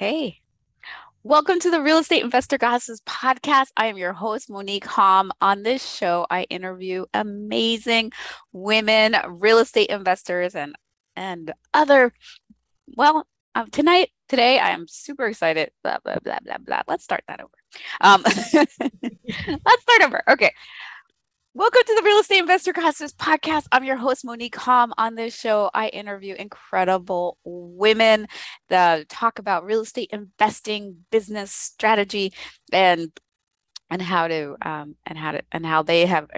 Hey, welcome to the Real Estate Investor Goddesses podcast. I am your host, Monique Hom. On this show, I interview amazing women, real estate investors, and and other. Well, um, tonight, today, I am super excited. Blah blah blah blah blah. Let's start that over. Um, let's start over. Okay. Welcome to the Real Estate Investor Goddesses podcast. I'm your host, Monique Hom. On this show, I interview incredible women that talk about real estate investing, business strategy, and and how to um, and how to and how they have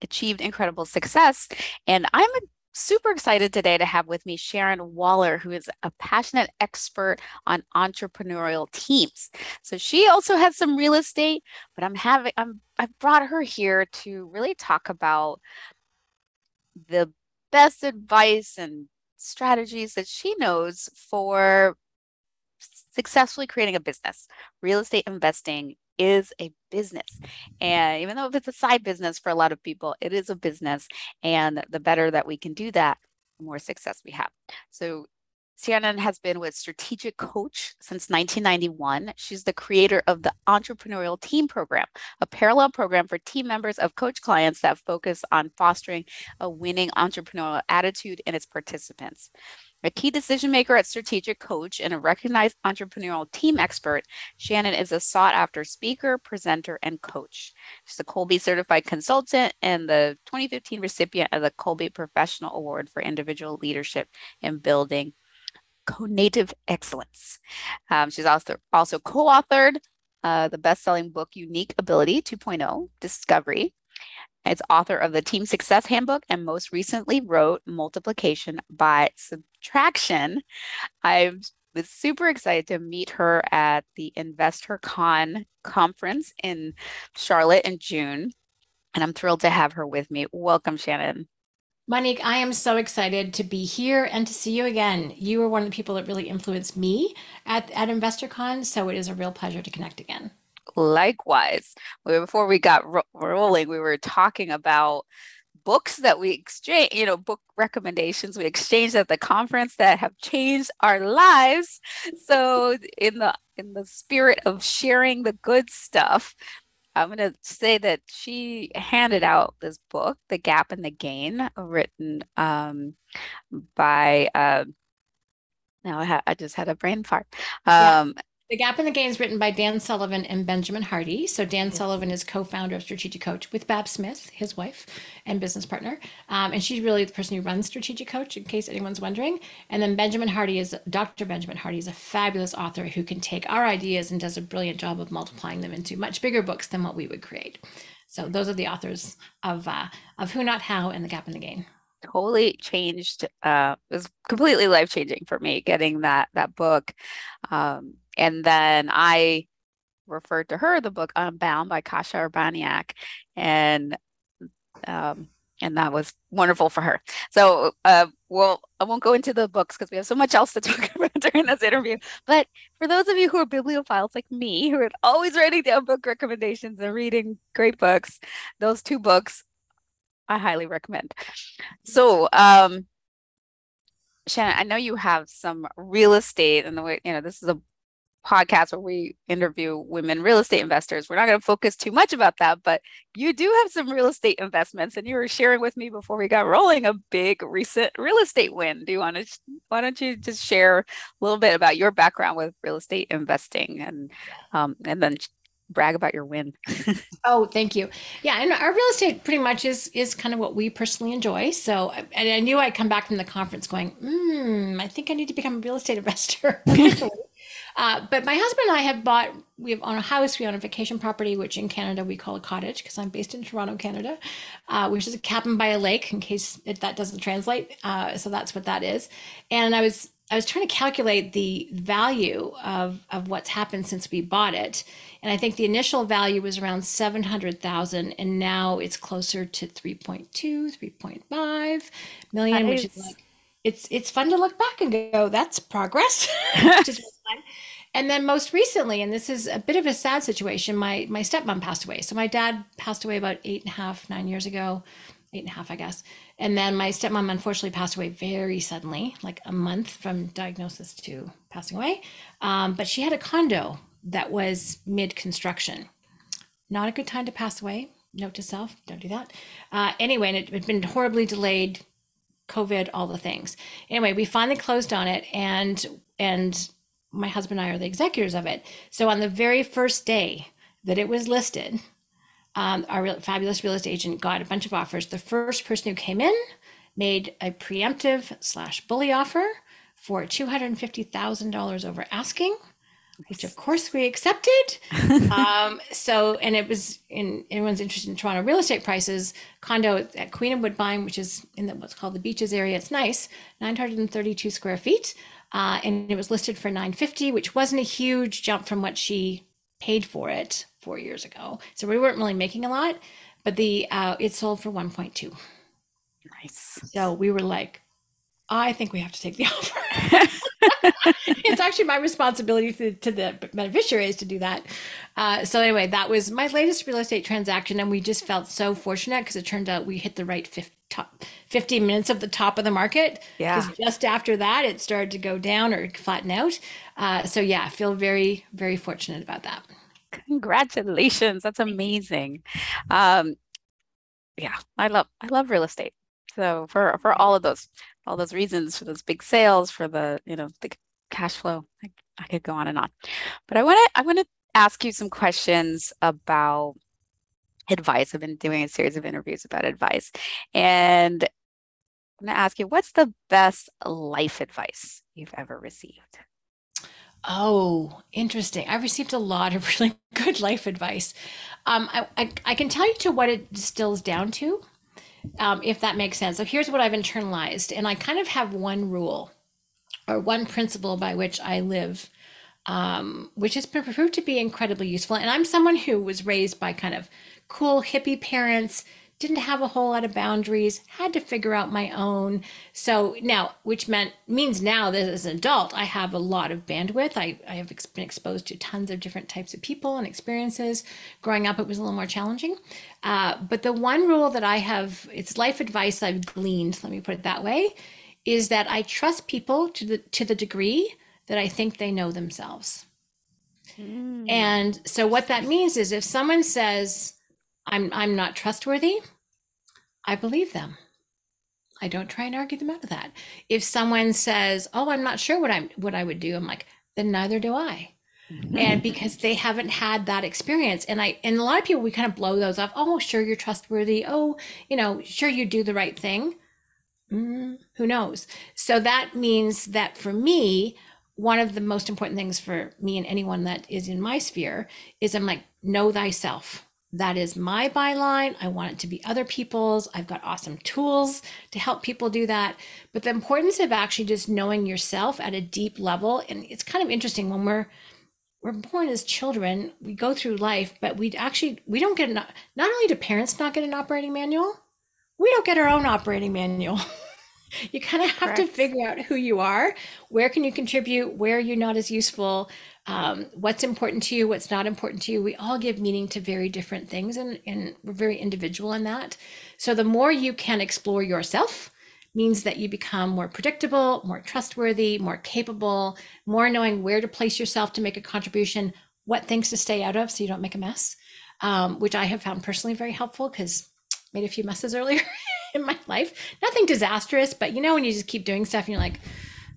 achieved incredible success. And I'm a super excited today to have with me Shannon Waller, who is a passionate expert on entrepreneurial teams. So she also has some real estate, but I'm having I'm I've brought her here to really talk about the best advice and strategies that she knows for successfully creating a business. Real estate investing is a business. And even though it's a side business for a lot of people, it is a business. And the better that we can do that, the more success we have. So Shannon has been with Strategic Coach since 1991. She's the creator of the Entrepreneurial Team Program, a parallel program for team members of coach clients that focus on fostering a winning entrepreneurial attitude in its participants. A key decision maker at Strategic Coach and a recognized entrepreneurial team expert, Shannon is a sought after speaker, presenter, and coach. She's a Kolbe certified consultant and the 2015 recipient of the Kolbe Professional Award for Individual Leadership in Building Conative Excellence. Um, she's also, also co authored uh, the best selling book Unique Ability 2.0 Discovery it's author of the Team Success Handbook and most recently wrote Multiplication by Subtraction. I was super excited to meet her at the Investor Con conference in Charlotte in June. And I'm thrilled to have her with me. Welcome, Shannon. Monique, I am so excited to be here and to see you again. You were one of the people that really influenced me at, at InvestorCon, so it is a real pleasure to connect again. Likewise, before we got ro- rolling, we were talking about books that we exchange, you know, book recommendations we exchanged at the conference that have changed our lives. So in the in the spirit of sharing the good stuff, I'm going to say that she handed out this book, The Gap and the Gain, written um, by. Uh, now I, ha- I, just had a brain fart. Um, yeah. The Gap and the Gain is written by Dan Sullivan and Benjamin Hardy. So Dan. Sullivan is co-founder of Strategic Coach with Babs Smith, his wife and business partner, um, and she's really the person who runs Strategic Coach, in case anyone's wondering. And then Benjamin Hardy is Dr. Benjamin Hardy is a fabulous author who can take our ideas and does a brilliant job of multiplying them into much bigger books than what we would create. So those are the authors of uh, of Who Not How and The Gap and the Gain totally changed uh it was completely life changing for me getting that that book um and then I referred to her the book Unbound by Kasia Urbaniak, and um, and that was wonderful for her. So, uh, well, I won't go into the books because we have so much else to talk about during this interview. But for those of you who are bibliophiles like me, who are always writing down book recommendations and reading great books, those two books I highly recommend. So, um, Shannon, I know you have some real estate, and the way you know this is a podcast where we interview women real estate investors. We're not going to focus too much about that, but you do have some real estate investments, and you were sharing with me before we got rolling a big recent real estate win. Do you want to? Why don't you just share a little bit about your background with real estate investing, and um, and then brag about your win. oh, thank you. Yeah, and our real estate pretty much is is kind of what we personally enjoy. So, and I knew I'd come back from the conference going, hmm, I think I need to become a real estate investor. Uh, but my husband and I have bought, we have own a house, we own a vacation property, which in Canada we call a cottage because I'm based in Toronto, Canada, uh, which is a cabin by a lake in case it, that doesn't translate. Uh, so that's what that is. And I was, I was trying to calculate the value of, of what's happened since we bought it. And I think the initial value was around 700,000 and now it's closer to 3.2, 3.5 million, which is like, it's, it's fun to look back and go, that's progress, which is fun. And then most recently, and this is a bit of a sad situation, my my stepmom passed away. So my dad passed away about eight and a half, nine years ago, eight and a half, I guess. And then my stepmom unfortunately passed away very suddenly, like a month from diagnosis to passing away. Um, but she had a condo that was mid construction. Not a good time to pass away. Note to self, don't do that. Uh, anyway, and it had been horribly delayed, COVID, all the things. Anyway, we finally closed on it, and and my husband and I are the executors of it. So on the very first day that it was listed, um, our real, fabulous real estate agent got a bunch of offers. The first person who came in made a preemptive slash bully offer for $250,000 over asking, which of course we accepted. um, so, and it was in anyone's interested in Toronto real estate prices, condo at Queen and Woodbine, which is in the, what's called the beaches area. It's nice, 932 square feet. Uh, and it was listed for 950, which wasn't a huge jump from what she paid for it four years ago. So we weren't really making a lot, but the uh, it sold for 1.2. Nice. So we were like, I think we have to take the offer. it's actually my responsibility to, to, the beneficiaries to do that. Uh, so anyway, that was my latest real estate transaction, and we just felt so fortunate because it turned out we hit the right 50, top 15 minutes of the top of the market. Yeah. Because just after that, it started to go down or flatten out. Uh, so yeah, I feel very, very fortunate about that. Congratulations. That's amazing. Um, yeah, I love I love real estate. So for for all of those all those reasons, for those big sales, for the you know the cash flow, I, I could go on and on. But I want to I want to ask you some questions about advice. I've been doing a series of interviews about advice, and I'm going to ask you, what's the best life advice you've ever received? Oh, interesting. I've received a lot of really good life advice. Um, I, I, I can tell you to what it distills down to, um, if that makes sense. So here's what I've internalized, and I kind of have one rule or one principle by which I live, um, which has proved to be incredibly useful. And I'm someone who was raised by kind of cool hippie parents didn't have a whole lot of boundaries, had to figure out my own. So now, which meant means now that as an adult, I have a lot of bandwidth. I, I have been exposed to tons of different types of people and experiences. Growing up, it was a little more challenging. Uh, but the one rule that I have, it's life advice I've gleaned, let me put it that way, is that I trust people to the to the degree that I think they know themselves. Mm. And so what that means is if someone says, I'm I'm not trustworthy, I believe them. I don't try and argue them out of that. If someone says, "Oh, I'm not sure what I'm what I would do," I'm like, "Then neither do I." Mm-hmm. And because they haven't had that experience, and I and a lot of people we kind of blow those off. Oh, sure, you're trustworthy. Oh, you know, sure, you do the right thing. Mm, who knows? So that means that for me, one of the most important things for me and anyone that is in my sphere is I'm like, know thyself that is my byline. I want it to be other people's. I've got awesome tools to help people do that. But the importance of actually just knowing yourself at a deep level, and it's kind of interesting when we're we're born as children, we go through life, but we actually we don't get an, not only do parents not get an operating manual, we don't get our own operating manual. you kind of have Correct. to figure out who you are, where can you contribute, where are you're not as useful, um, what's important to you, what's not important to you. We all give meaning to very different things, and, and we're very individual in that. So the more you can explore yourself, means that you become more predictable, more trustworthy, more capable, more knowing where to place yourself to make a contribution, what things to stay out of so you don't make a mess, um, which I have found personally very helpful because made a few messes earlier in my life. Nothing disastrous, but you know when you just keep doing stuff and you're like,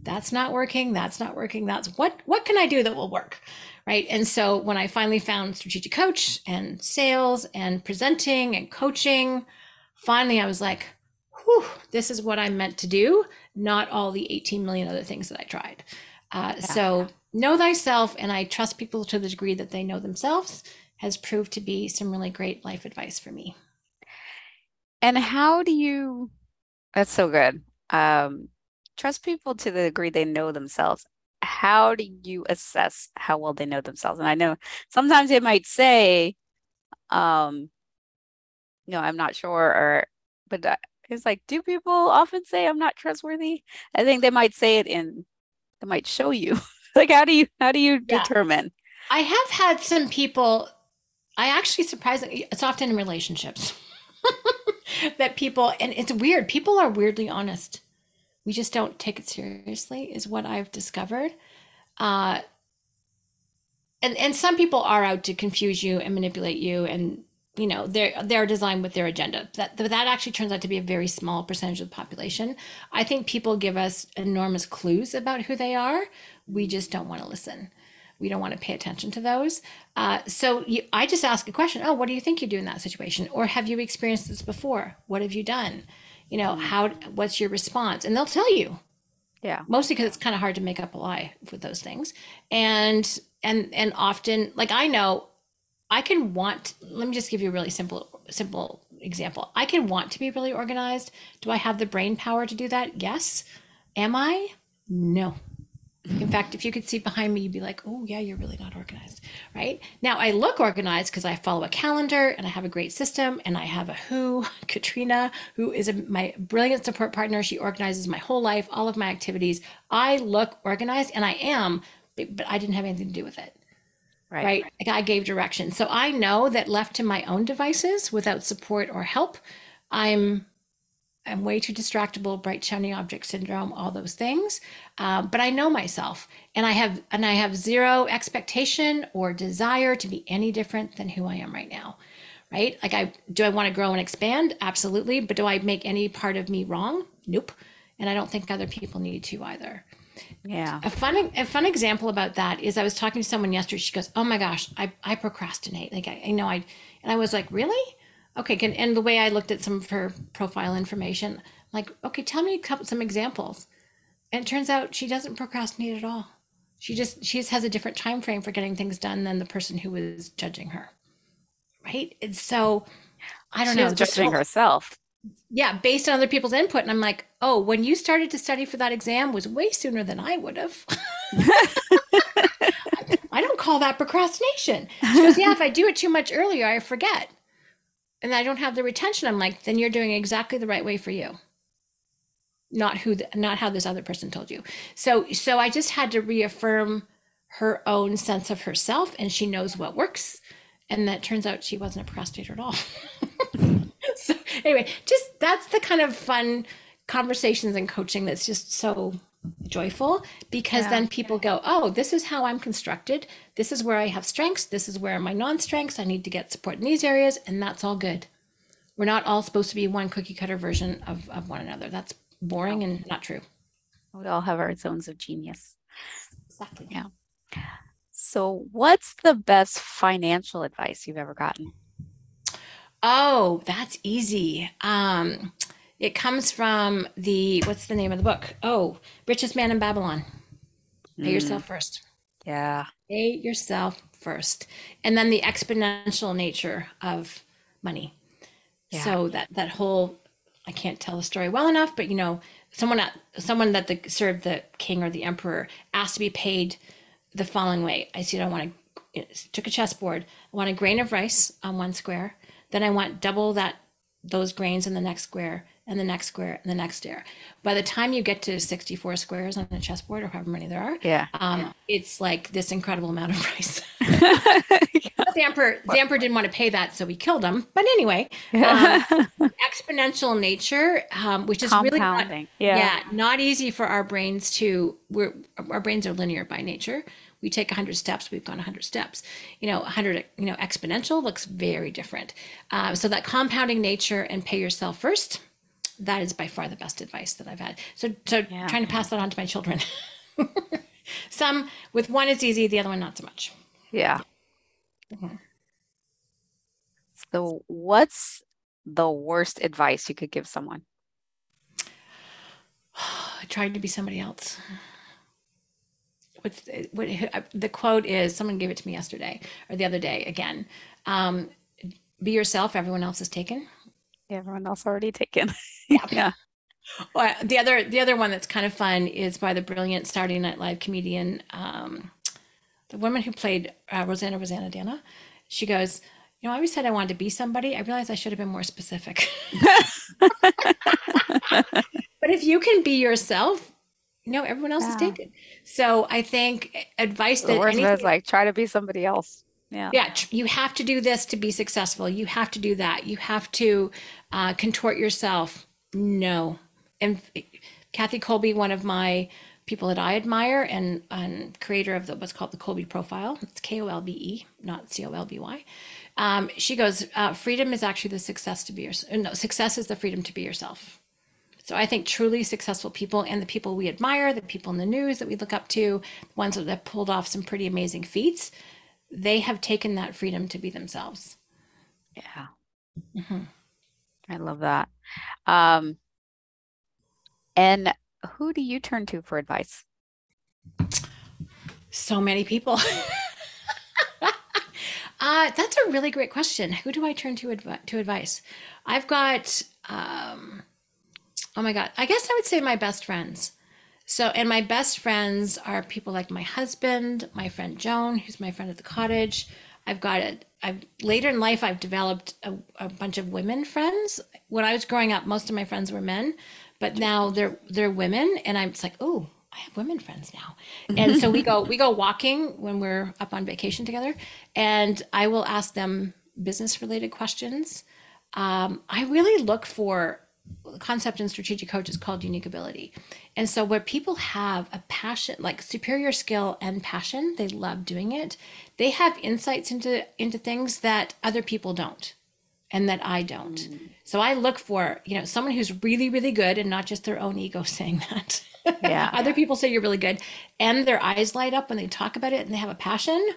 that's not working that's not working that's what what can i do that will work right? And so when i finally found strategic coach and sales and presenting and coaching finally i was like whew this is what i'm meant to do not all the 18 million other things that i tried. Uh, yeah. so know thyself and i trust people to the degree that they know themselves has proved to be some really great life advice for me. And how do you that's so good. Um trust people to the degree they know themselves. How do you assess how well they know themselves? And i know sometimes they might say um you know i'm not sure or but it's like do people often say i'm not trustworthy? I think they might say it in they might show you. Like how do you how do you yeah. determine? I have had some people i actually surprisingly it's often in relationships that people and it's weird people are weirdly honest we just don't take it seriously is what i've discovered. Uh, and and some people are out to confuse you and manipulate you and you know they're they're designed with their agenda. That that actually turns out to be a very small percentage of the population. I think people give us enormous clues about who they are. We just don't want to listen. We don't want to pay attention to those. Uh, so you, i just ask a question oh what do you think you do in that situation? Or have you experienced this before? What have you done you know mm. how what's your response? And they'll tell you. Yeah. mostly because it's kind of hard to make up a lie with those things. And and and often like i know i can want let me just give you a really simple simple example. I can want to be really organized. Do i have the brain power to do that? Yes. Am i? No in fact if you could see behind me you'd be like oh yeah you're really not organized right now i look organized because i follow a calendar and i have a great system and i have a who katrina who is a, my brilliant support partner she organizes my whole life all of my activities i look organized and i am but but i didn't have anything to do with it Right. right? Like I gave direction. So I know that left to my own devices without support or help, I'm I'm way too distractible, bright shiny object syndrome, all those things. Um, but I know myself, and I have and I have zero expectation or desire to be any different than who I am right now. Right? Like I do I want to grow and expand? Absolutely. But do I make any part of me wrong? Nope. And I don't think other people need to either. Yeah. A fun a fun example about that is I was talking to someone yesterday. She goes, "Oh my gosh, I, I procrastinate. Like I, I know I," and I was like, "Really? Okay." Can, and the way I looked at some of her profile information, like, okay, tell me a couple some examples. And it turns out she doesn't procrastinate at all. She just she just has a different time frame for getting things done than the person who was judging her. Right? And so I don't She know. was judging whole- herself. yeah, based on other people's input. And I'm like, oh, when you started to study for that exam was way sooner than I would have. I don't call that procrastination. She goes, yeah, if I do it too much earlier, I forget. And I don't have the retention. I'm like, then you're doing exactly the right way for you. Not who, the, not how this other person told you. So, so I just had to reaffirm her own sense of herself, and she knows what works. And that turns out she wasn't a procrastinator at all. so anyway, just that's the kind of fun conversations and coaching that's just so joyful because Yeah. then people go, "Oh, this is how I'm constructed. This is where I have strengths. This is where my non-strengths. I need to get support in these areas, and that's all good." We're not all supposed to be one cookie cutter version of, of one another. That's boring and not true. We all have our zones of genius. Exactly. Yeah. So, what's the best financial advice you've ever gotten? Oh, that's easy. Um, it comes from the what's the name of the book? Oh, Richest Man in Babylon. Pay Mm, yourself first. Yeah. Pay yourself first. And then the exponential nature of money. Yeah. So that that whole I can't tell the story well enough, but you know, someone at someone that the, served the king or the emperor asked to be paid the following way. I said I want to took a chessboard. I want a grain of rice on one square. Then I want double that those grains in the next square and the next square and the next square. By the time you get to 64 squares on a chessboard or however many there are, Yeah. um, it's like this incredible amount of rice. yeah. The the emperor didn't want to pay that, so he killed him. But anyway, um, exponential nature, um, which is really not, yeah. Yeah. not easy for our brains to. We're our brains are linear by nature. We take 100 steps, we've gone 100 steps. You know, 100, you know, exponential looks very different. Um, so that compounding nature and pay yourself first. That is by far the best advice that I've had. So, so Yeah. trying to pass that on to my children. Some with one it's easy, the other one not so much. Yeah. Mhm. So, what's the worst advice you could give someone? I tried to be somebody else. What's the, what, the quote is? Someone gave it to me yesterday or the other day again. Um, be yourself. Everyone else is taken. Everyone else already taken. Yeah. yeah. Well, the other the other one that's kind of fun is by the brilliant Saturday Night Live comedian, um, the woman who played uh, Roseanne Roseannadanna. She goes, you know, I always said I wanted to be somebody. I realized I should have been more specific. but if you can be yourself, you know, everyone else is taken. So I think advice The that worst anything, is like try to be somebody else. Yeah. yeah, you have to do this to be successful. You have to do that. You have to uh, contort yourself. No. And Kathy Kolbe, one of my people that I admire and, and creator of the, what's called the Kolbe Profile. It's K O L B E, not C O L B Y. Um, she goes, uh, freedom is actually the success to be yourself. No, success is the freedom to be yourself. So I think truly successful people and the people we admire, the people in the news that we look up to, the ones that have pulled off some pretty amazing feats, they have taken that freedom to be themselves. Yeah. Mm-hmm. I love that. Um, and who do you turn to for advice? So many people. uh, that's a really great question. Who do I turn to adv- to advice? I've got, um, oh my God, I guess I would say my best friends. So, and my best friends are people like my husband, my friend Joan, who's my friend at the cottage. I've got it. I've later in life, I've developed a, a bunch of women friends. When I was growing up, most of my friends were men, but now they're they're women, and I'm just like, oh, I have women friends now. And so we go we go walking when we're up on vacation together, and I will ask them business related questions. Um, I really look for the concept in strategic coach is called unique ability. And so where people have a passion, like superior skill and passion, they love doing it. They have insights into into things that other people don't and that I don't. Mm. So I look for, you know, someone who's really really good and not just their own ego saying that. Yeah. other people say you're really good and their eyes light up when they talk about it and they have a passion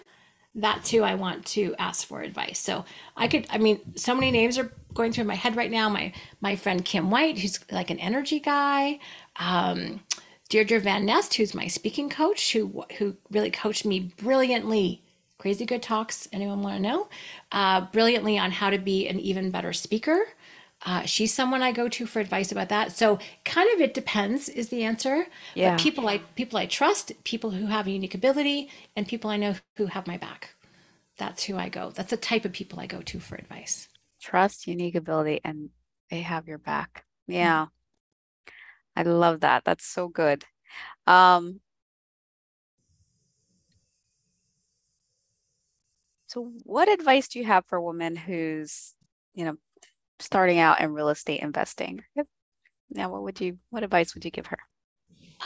that's who I want to ask for advice. So I could, I mean, so many names are going through my head right now. My my friend Kim White, who's like an energy guy. Um, Deirdre Van Nest, who's my speaking coach, who who really coached me brilliantly. Crazy good talks. Anyone want to know? Uh, brilliantly on how to be an even better speaker. Uh, she's someone I go to for advice about that. So kind of it depends is the answer. Yeah. But people I people I trust, people who have a unique ability, and people I know who have my back. That's who I go. That's the type of people I go to for advice trust, unique ability, and they have your back. Yeah. I love that. That's so good. Um, so what advice do you have for a woman who's, you know, starting out in real estate investing? Now, what would you, what advice would you give her?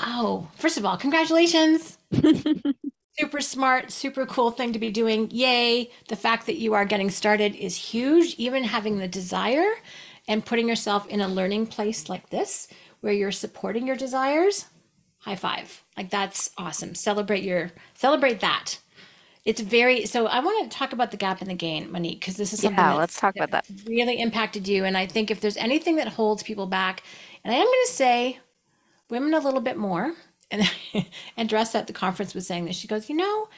Oh, first of all, congratulations. super smart, super cool thing to be doing. Yay. The fact that you are getting started is huge. Even having the desire and putting yourself in a learning place like this where you're supporting your desires, high five. Like that's awesome. Celebrate your celebrate that. It's very so I want to talk about the gap and the gain, Monique, because this is something yeah, let's talk about that. Really impacted you. And I think if there's anything that holds people back, and I am gonna say women a little bit more and and Dress at the conference was saying this. She goes, you know,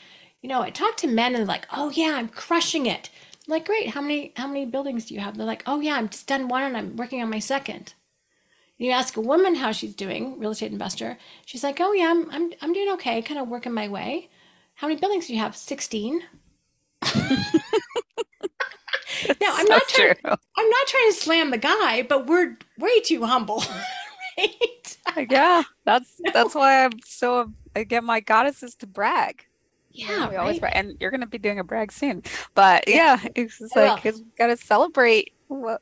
you know, I talk to men and they're like, oh yeah, I'm crushing it. I'm like, great. How many how many buildings do you have? They're like, oh yeah, I'm just done one and I'm working on my second. You ask a woman how she's doing, real estate investor. She's like, oh yeah, I'm I'm I'm doing okay, kind of working my way. How many buildings do you have? Sixteen. now I'm so not trying. I'm not trying to slam the guy, but we're way too humble, right? Uh, yeah, that's that's why I'm so I get my goddesses to brag. Yeah, we right? always brag, and you're gonna be doing a brag soon. But yeah, yeah it's just like it's gotta celebrate what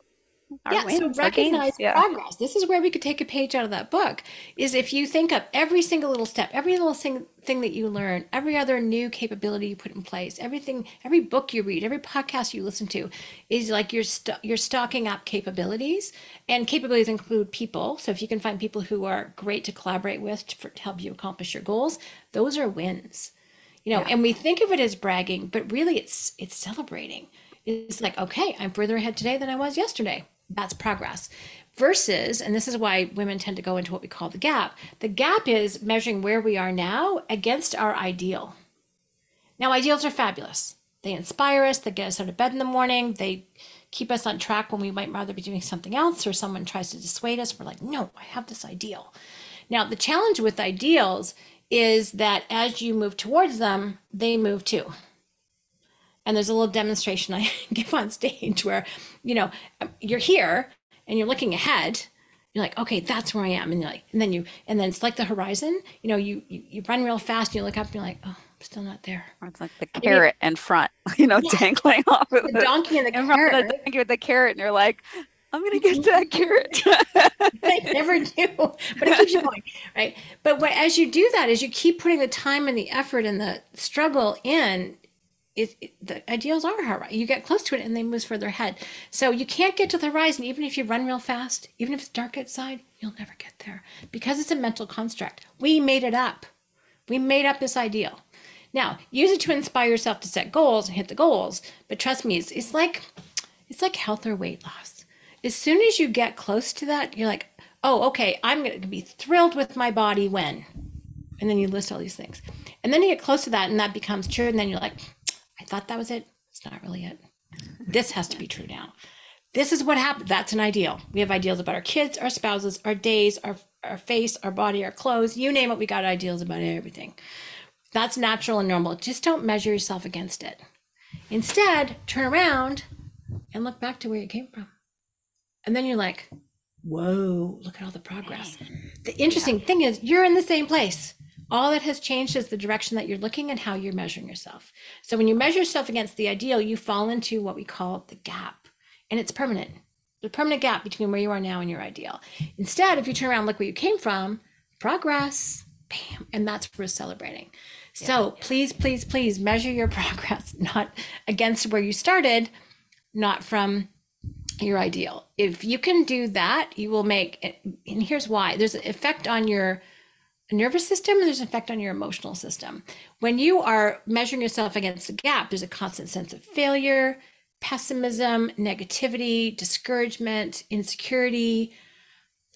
yeah, so recognize yeah. progress. This is where we could take a page out of that book. Is if you think of every single little step, every little thing thing that you learn, every other new capability you put in place, everything, every book you read, every podcast you listen to, is like you're st- you're stocking up capabilities, and capabilities include people. So if you can find people who are great to collaborate with to, for, to help you accomplish your goals, those are wins. You know, yeah. and we think of it as bragging, but really it's it's celebrating. It's like, okay, I'm further ahead today than I was yesterday that's progress. Versus and this is why women tend to go into what we call the gap the gap is measuring where we are now against our ideal. Now ideals are fabulous. They inspire us they get us out of bed in the morning they keep us on track when we might rather be doing something else or someone tries to dissuade us we're like no i have this ideal. Now the challenge with ideals is that as you move towards them they move too and there's a little demonstration I give on stage where, you know, um, you're here and you're looking ahead. You're like, okay, that's where I am, and you're like, and then you, and then it's like the horizon. You know, you you, you run real fast, and you look up, and you're like, oh, I'm still not there. Or it's like the carrot you, in front, you know, yeah. dangling off of the, the donkey and the in carrot. the donkey with the carrot, and you're like, I'm gonna get to that carrot. I never do, but it keeps you going, right? But what, as you do that, as you keep putting the time and the effort and the struggle in, it, it, the ideals are hard. You get close to it and they move further ahead. So you can't get to the horizon, even if you run real fast, even if it's dark outside, you'll never get there because it's a mental construct. We made it up. We made up this ideal. Now, use it to inspire yourself to set goals and hit the goals. But trust me, it's, it's like it's like health or weight loss. As soon as you get close to that, you're like, oh, okay, I'm going to be thrilled with my body when. And then you list all these things. And then you get close to that and that becomes true. And then you're like, I thought that was it. It's not really it. This has to be true now. This is what happened. That's an ideal. We have ideals about our kids, our spouses, our days, our, our face, our body, our clothes. You name it, we got ideals about everything. That's natural and normal. Just don't measure yourself against it. Instead, turn around and look back to where you came from. And then you're like, whoa, look at all the progress. The interesting yeah. thing is, you're in the same place. All that has changed is the direction that you're looking and how you're measuring yourself. So when you measure yourself against the ideal, you fall into what we call the gap, and it's permanent. The permanent gap between where you are now and your ideal. Instead, if you turn around, look where you came from, progress, bam, and that's worth celebrating. Yeah, so yeah. please, please, please measure your progress, not against where you started, not from your ideal. If you can do that, you will make and here's why. There's an effect on your nervous system and there's an effect on your emotional system. When you are measuring yourself against the gap, there's a constant sense of failure, pessimism, negativity, discouragement, insecurity,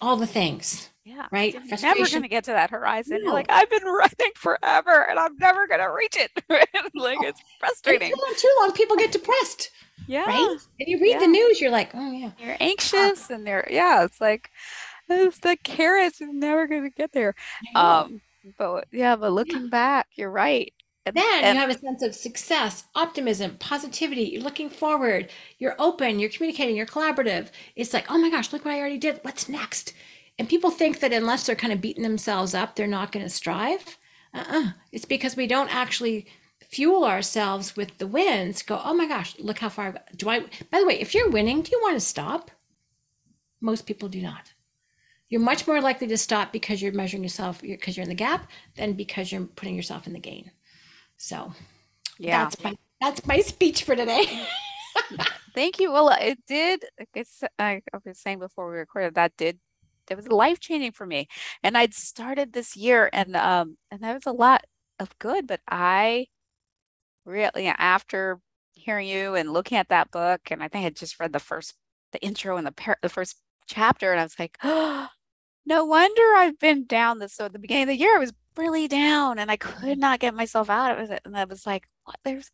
all the things. Yeah. Right. You're never going to get to that horizon. No. Like, I've been running forever and I'm never going to reach it. like, it's oh, frustrating. It's too long, people get depressed. Yeah. Right? And you read yeah. the news, you're like, oh yeah. You're anxious and they're yeah, it's like it's the carrots is never gonna get there. Um but yeah, but looking yeah. back, you're right. And, then and, you have a sense of success, optimism, positivity. You're looking forward. You're open. You're communicating. You're collaborative. It's like, oh my gosh, look what I already did. What's next? And people think that unless they're kind of beating themselves up, they're not going to strive. Uh-uh. It's because we don't actually fuel ourselves with the wins, go, oh my gosh, look how far do I by the way, if you're winning, do you want to stop? Most people do not. You're much more likely to stop because you're measuring yourself because you're in the gap than because you're putting yourself in the gain. So yeah, that's my that's my speech for today. Thank you. Well, it did. It's I, I was saying before we recorded that did it was life changing for me, and I'd started this year, and um, and that was a lot of good, but I really after hearing you and looking at that book, and I think I just read the first the intro and the par- the first chapter, and I was like, oh, no wonder I've been down this. So at the beginning of the year, I was really down, and I could mm-hmm. not get myself out of it. And I was like, what? There's,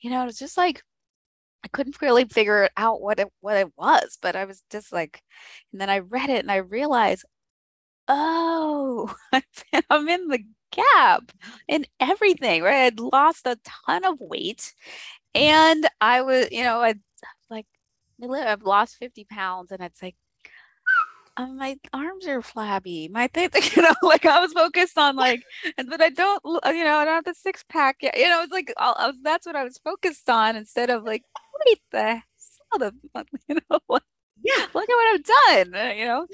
you know, it's just like I couldn't really figure out what it what it was, but I was just like, and then I read it and I realized, oh, I'm in the gap in everything, right? I'd lost a ton of weight and I was, you know, I like, I've lost 50 pounds and it's like, oh, my arms are flabby. My thing, you know, like I was focused on like, but I don't, you know, I don't have the six pack yet. You know, it's like I was, that's what I was focused on instead of like, wait, the the, you know, yeah look at what i've done uh, you know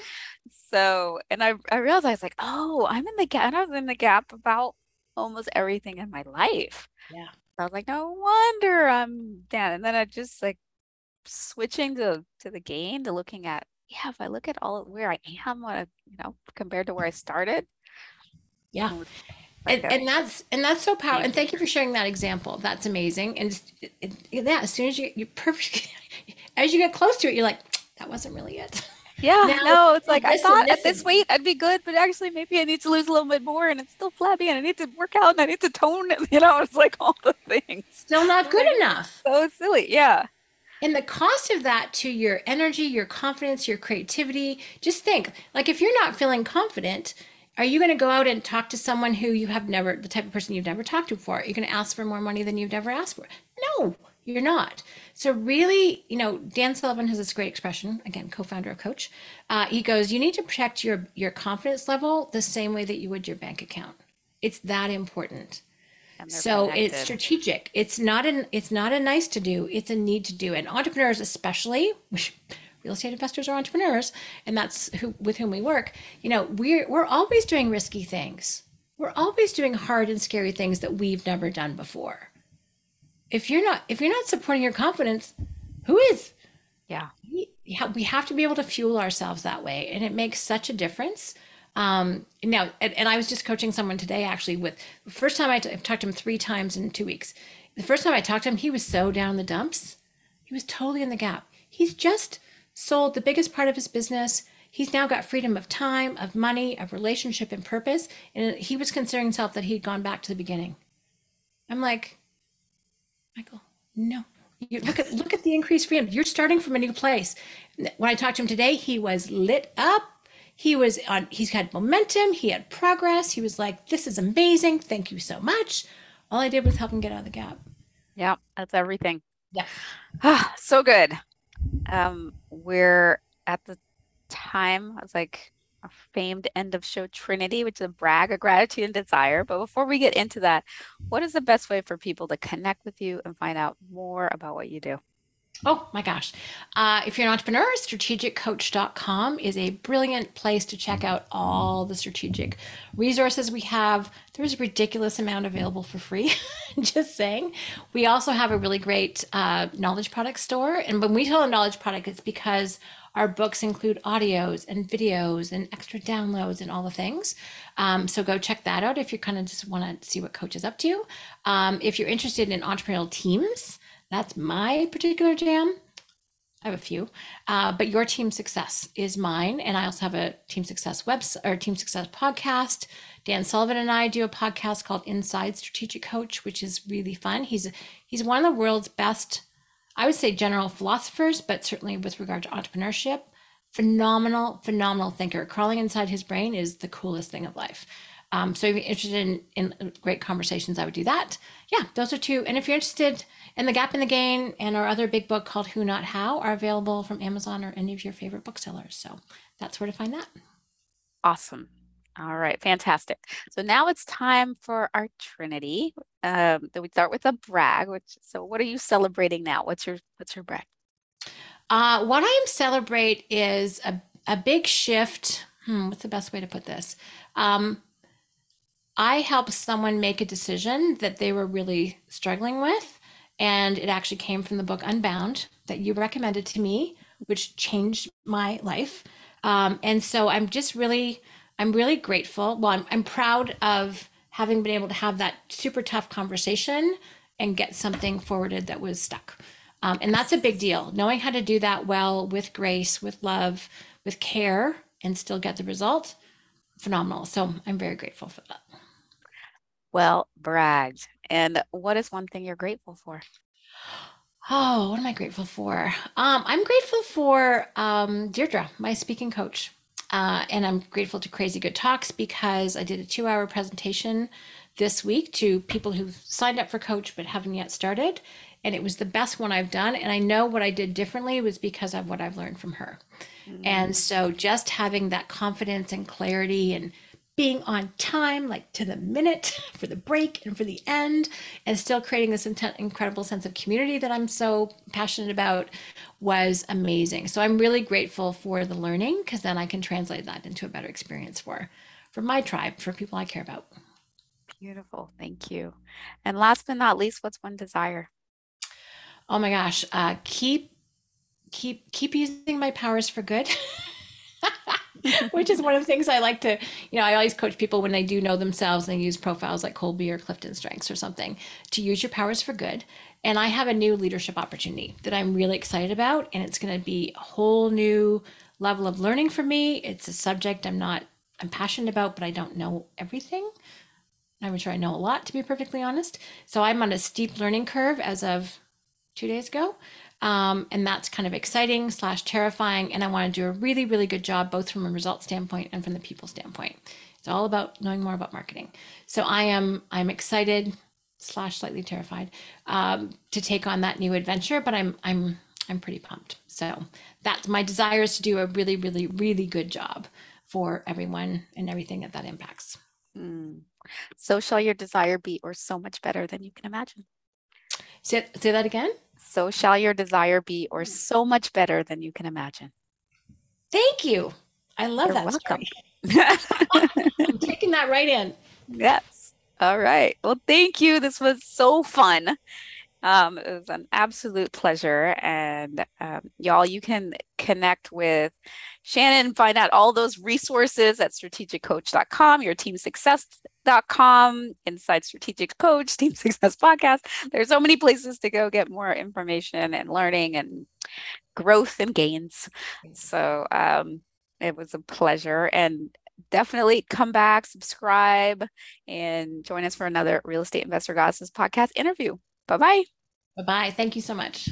so and i i realized like oh i'm in the gap and i was in the gap about almost everything in my life yeah i was like no wonder i'm down and then i just like switching to to the gain to looking at yeah if i look at all where i am what I, you know compared to where i started yeah um, and, and, that's and that's so powerful and thank you for sharing that example that's amazing and yeah as soon as you you perfect as you get close to it you're like that wasn't really it. Yeah, now, no, it's like listen, I thought listen. at this weight I'd be good, but actually maybe I need to lose a little bit more and it's still flabby and I need to work out and I need to tone it. You know, it's like all the things. Still not good enough. So silly. Yeah. And the cost of that to your energy, your confidence, your creativity, just think like if you're not feeling confident, are you going to go out and talk to someone who you have never, the type of person you've never talked to before? Are you going to ask for more money than you've never asked for? No, you're not. So really, you know, Dan Sullivan has this great expression. Again, co-founder of Coach. Uh, he goes, "You need to protect your your confidence level the same way that you would your bank account. It's that important." So connected. it's strategic. It's not an it's not a nice to do. It's a need to do. And entrepreneurs, especially, which real estate investors are entrepreneurs, and that's who with whom we work. You know, we're we're always doing risky things. We're always doing hard and scary things that we've never done before. If you're not if you're not supporting your confidence, who is? Yeah. We, we have to be able to fuel ourselves that way, and it makes such a difference. Um, now, and, and, I was just coaching someone today actually with first time I t- I've talked to him three times in two weeks. The first time I talked to him, he was so down the dumps. He was totally in the gap. He's just sold the biggest part of his business. He's now got freedom of time, of money, of relationship and purpose. And he was considering himself that he'd gone back to the beginning. I'm like, Michael, no. You look at look at the increased freedom. You're starting from a new place. When I talked to him today, he was lit up. He was on he's had momentum, he had progress. He was like, This is amazing. Thank you so much. All I did was help him get out of the gap. Yeah, that's everything. Yeah. Ah, so good. Um, we're at the time, I was like a famed end of show Trinity, which is a brag of gratitude and desire. But before we get into that, what is the best way for people to connect with you and find out more about what you do? Oh my gosh. Uh, if you're an entrepreneur, strategiccoach.com is a brilliant place to check out all the strategic resources we have. There's a ridiculous amount available for free, just saying. We also have a really great uh, knowledge product store. And when we tell a knowledge product, it's because our books include audios and videos and extra downloads and all the things. Um, so go check that out if you kind of just want to see what Coach is up to. Um, if you're interested in entrepreneurial teams, that's my particular jam. I have a few, uh, but your team success is mine, and I also have a team success website or team success podcast. Dan Sullivan and I do a podcast called Inside Strategic Coach, which is really fun. He's he's one of the world's best, I would say, general philosophers, but certainly with regard to entrepreneurship, phenomenal, phenomenal thinker. Crawling inside his brain is the coolest thing of life. Um, so if you're interested in, in great conversations, I would do that. Yeah, those are two. And if you're interested in The Gap in the Gain and our other big book called Who Not How are available from Amazon or any of your favorite booksellers. So that's where to find that. Awesome. All right, fantastic. So now it's time for our Trinity. Um, we start with a brag. Which so, what are you celebrating now? What's your what's your brag? Uh, what I am celebrate is a a big shift. Hmm, what's the best way to put this? Um, I helped someone make a decision that they were really struggling with. And it actually came from the book Unbound that you recommended to me, which changed my life. Um, and so I'm just really, I'm really grateful. Well, I'm, I'm proud of having been able to have that super tough conversation and get something forwarded that was stuck. Um, and that's a big deal. Knowing how to do that well with grace, with love, with care, and still get the result, phenomenal. So I'm very grateful for that. Well bragged. And what is one thing you're grateful for? Oh, what am I grateful for? Um, I'm grateful for um, Deirdre, my speaking coach. Uh, and I'm grateful to Crazy Good Talks because I did a two hour presentation this week to people who've signed up for coach but haven't yet started. And it was the best one I've done. And I know what I did differently was because of what I've learned from her. Mm-hmm. And so just having that confidence and clarity and being on time, like to the minute for the break and for the end, and still creating this incredible sense of community that I'm so passionate about was amazing. So I'm really grateful for the learning because then I can translate that into a better experience for for my tribe, for people I care about. Beautiful. Thank you. And last but not least, what's one desire? Oh my gosh, uh, keep keep keep using my powers for good. which is one of the things I like to, you know, I always coach people when they do know themselves and they use profiles like Kolbe or Clifton Strengths or something to use your powers for good. And I have a new leadership opportunity that I'm really excited about. And it's going to be a whole new level of learning for me. It's a subject I'm not, I'm passionate about, but I don't know everything. I'm sure I know a lot, to be perfectly honest. So I'm on a steep learning curve as of two days ago. Um, and that's kind of exciting slash terrifying. And I want to do a really, really good job, both from a result standpoint and from the people standpoint. It's all about knowing more about marketing. So I am I'm excited slash slightly terrified um, to take on that new adventure, but I'm I'm I'm pretty pumped. So that's my desire is to do a really, really, really good job for everyone and everything that that impacts. Mm. So shall your desire be or so much better than you can imagine. Say, say that again. So shall your desire be, or mm. so much better than you can imagine. Thank you. I love You're that. welcome. I'm taking that right in. yes. All right. Well, thank you. This was so fun. Um, it was an absolute pleasure. And um, y'all, you can connect with Shannon, find out all those resources at strategiccoach.com, your team success.com, Inside Strategic Coach, Team Success Podcast. There's so many places to go get more information and learning and growth and gains. So um, it was a pleasure. And definitely come back, subscribe, and join us for another Real Estate Investor Goddesses podcast interview. Bye bye. Bye bye. Thank you so much.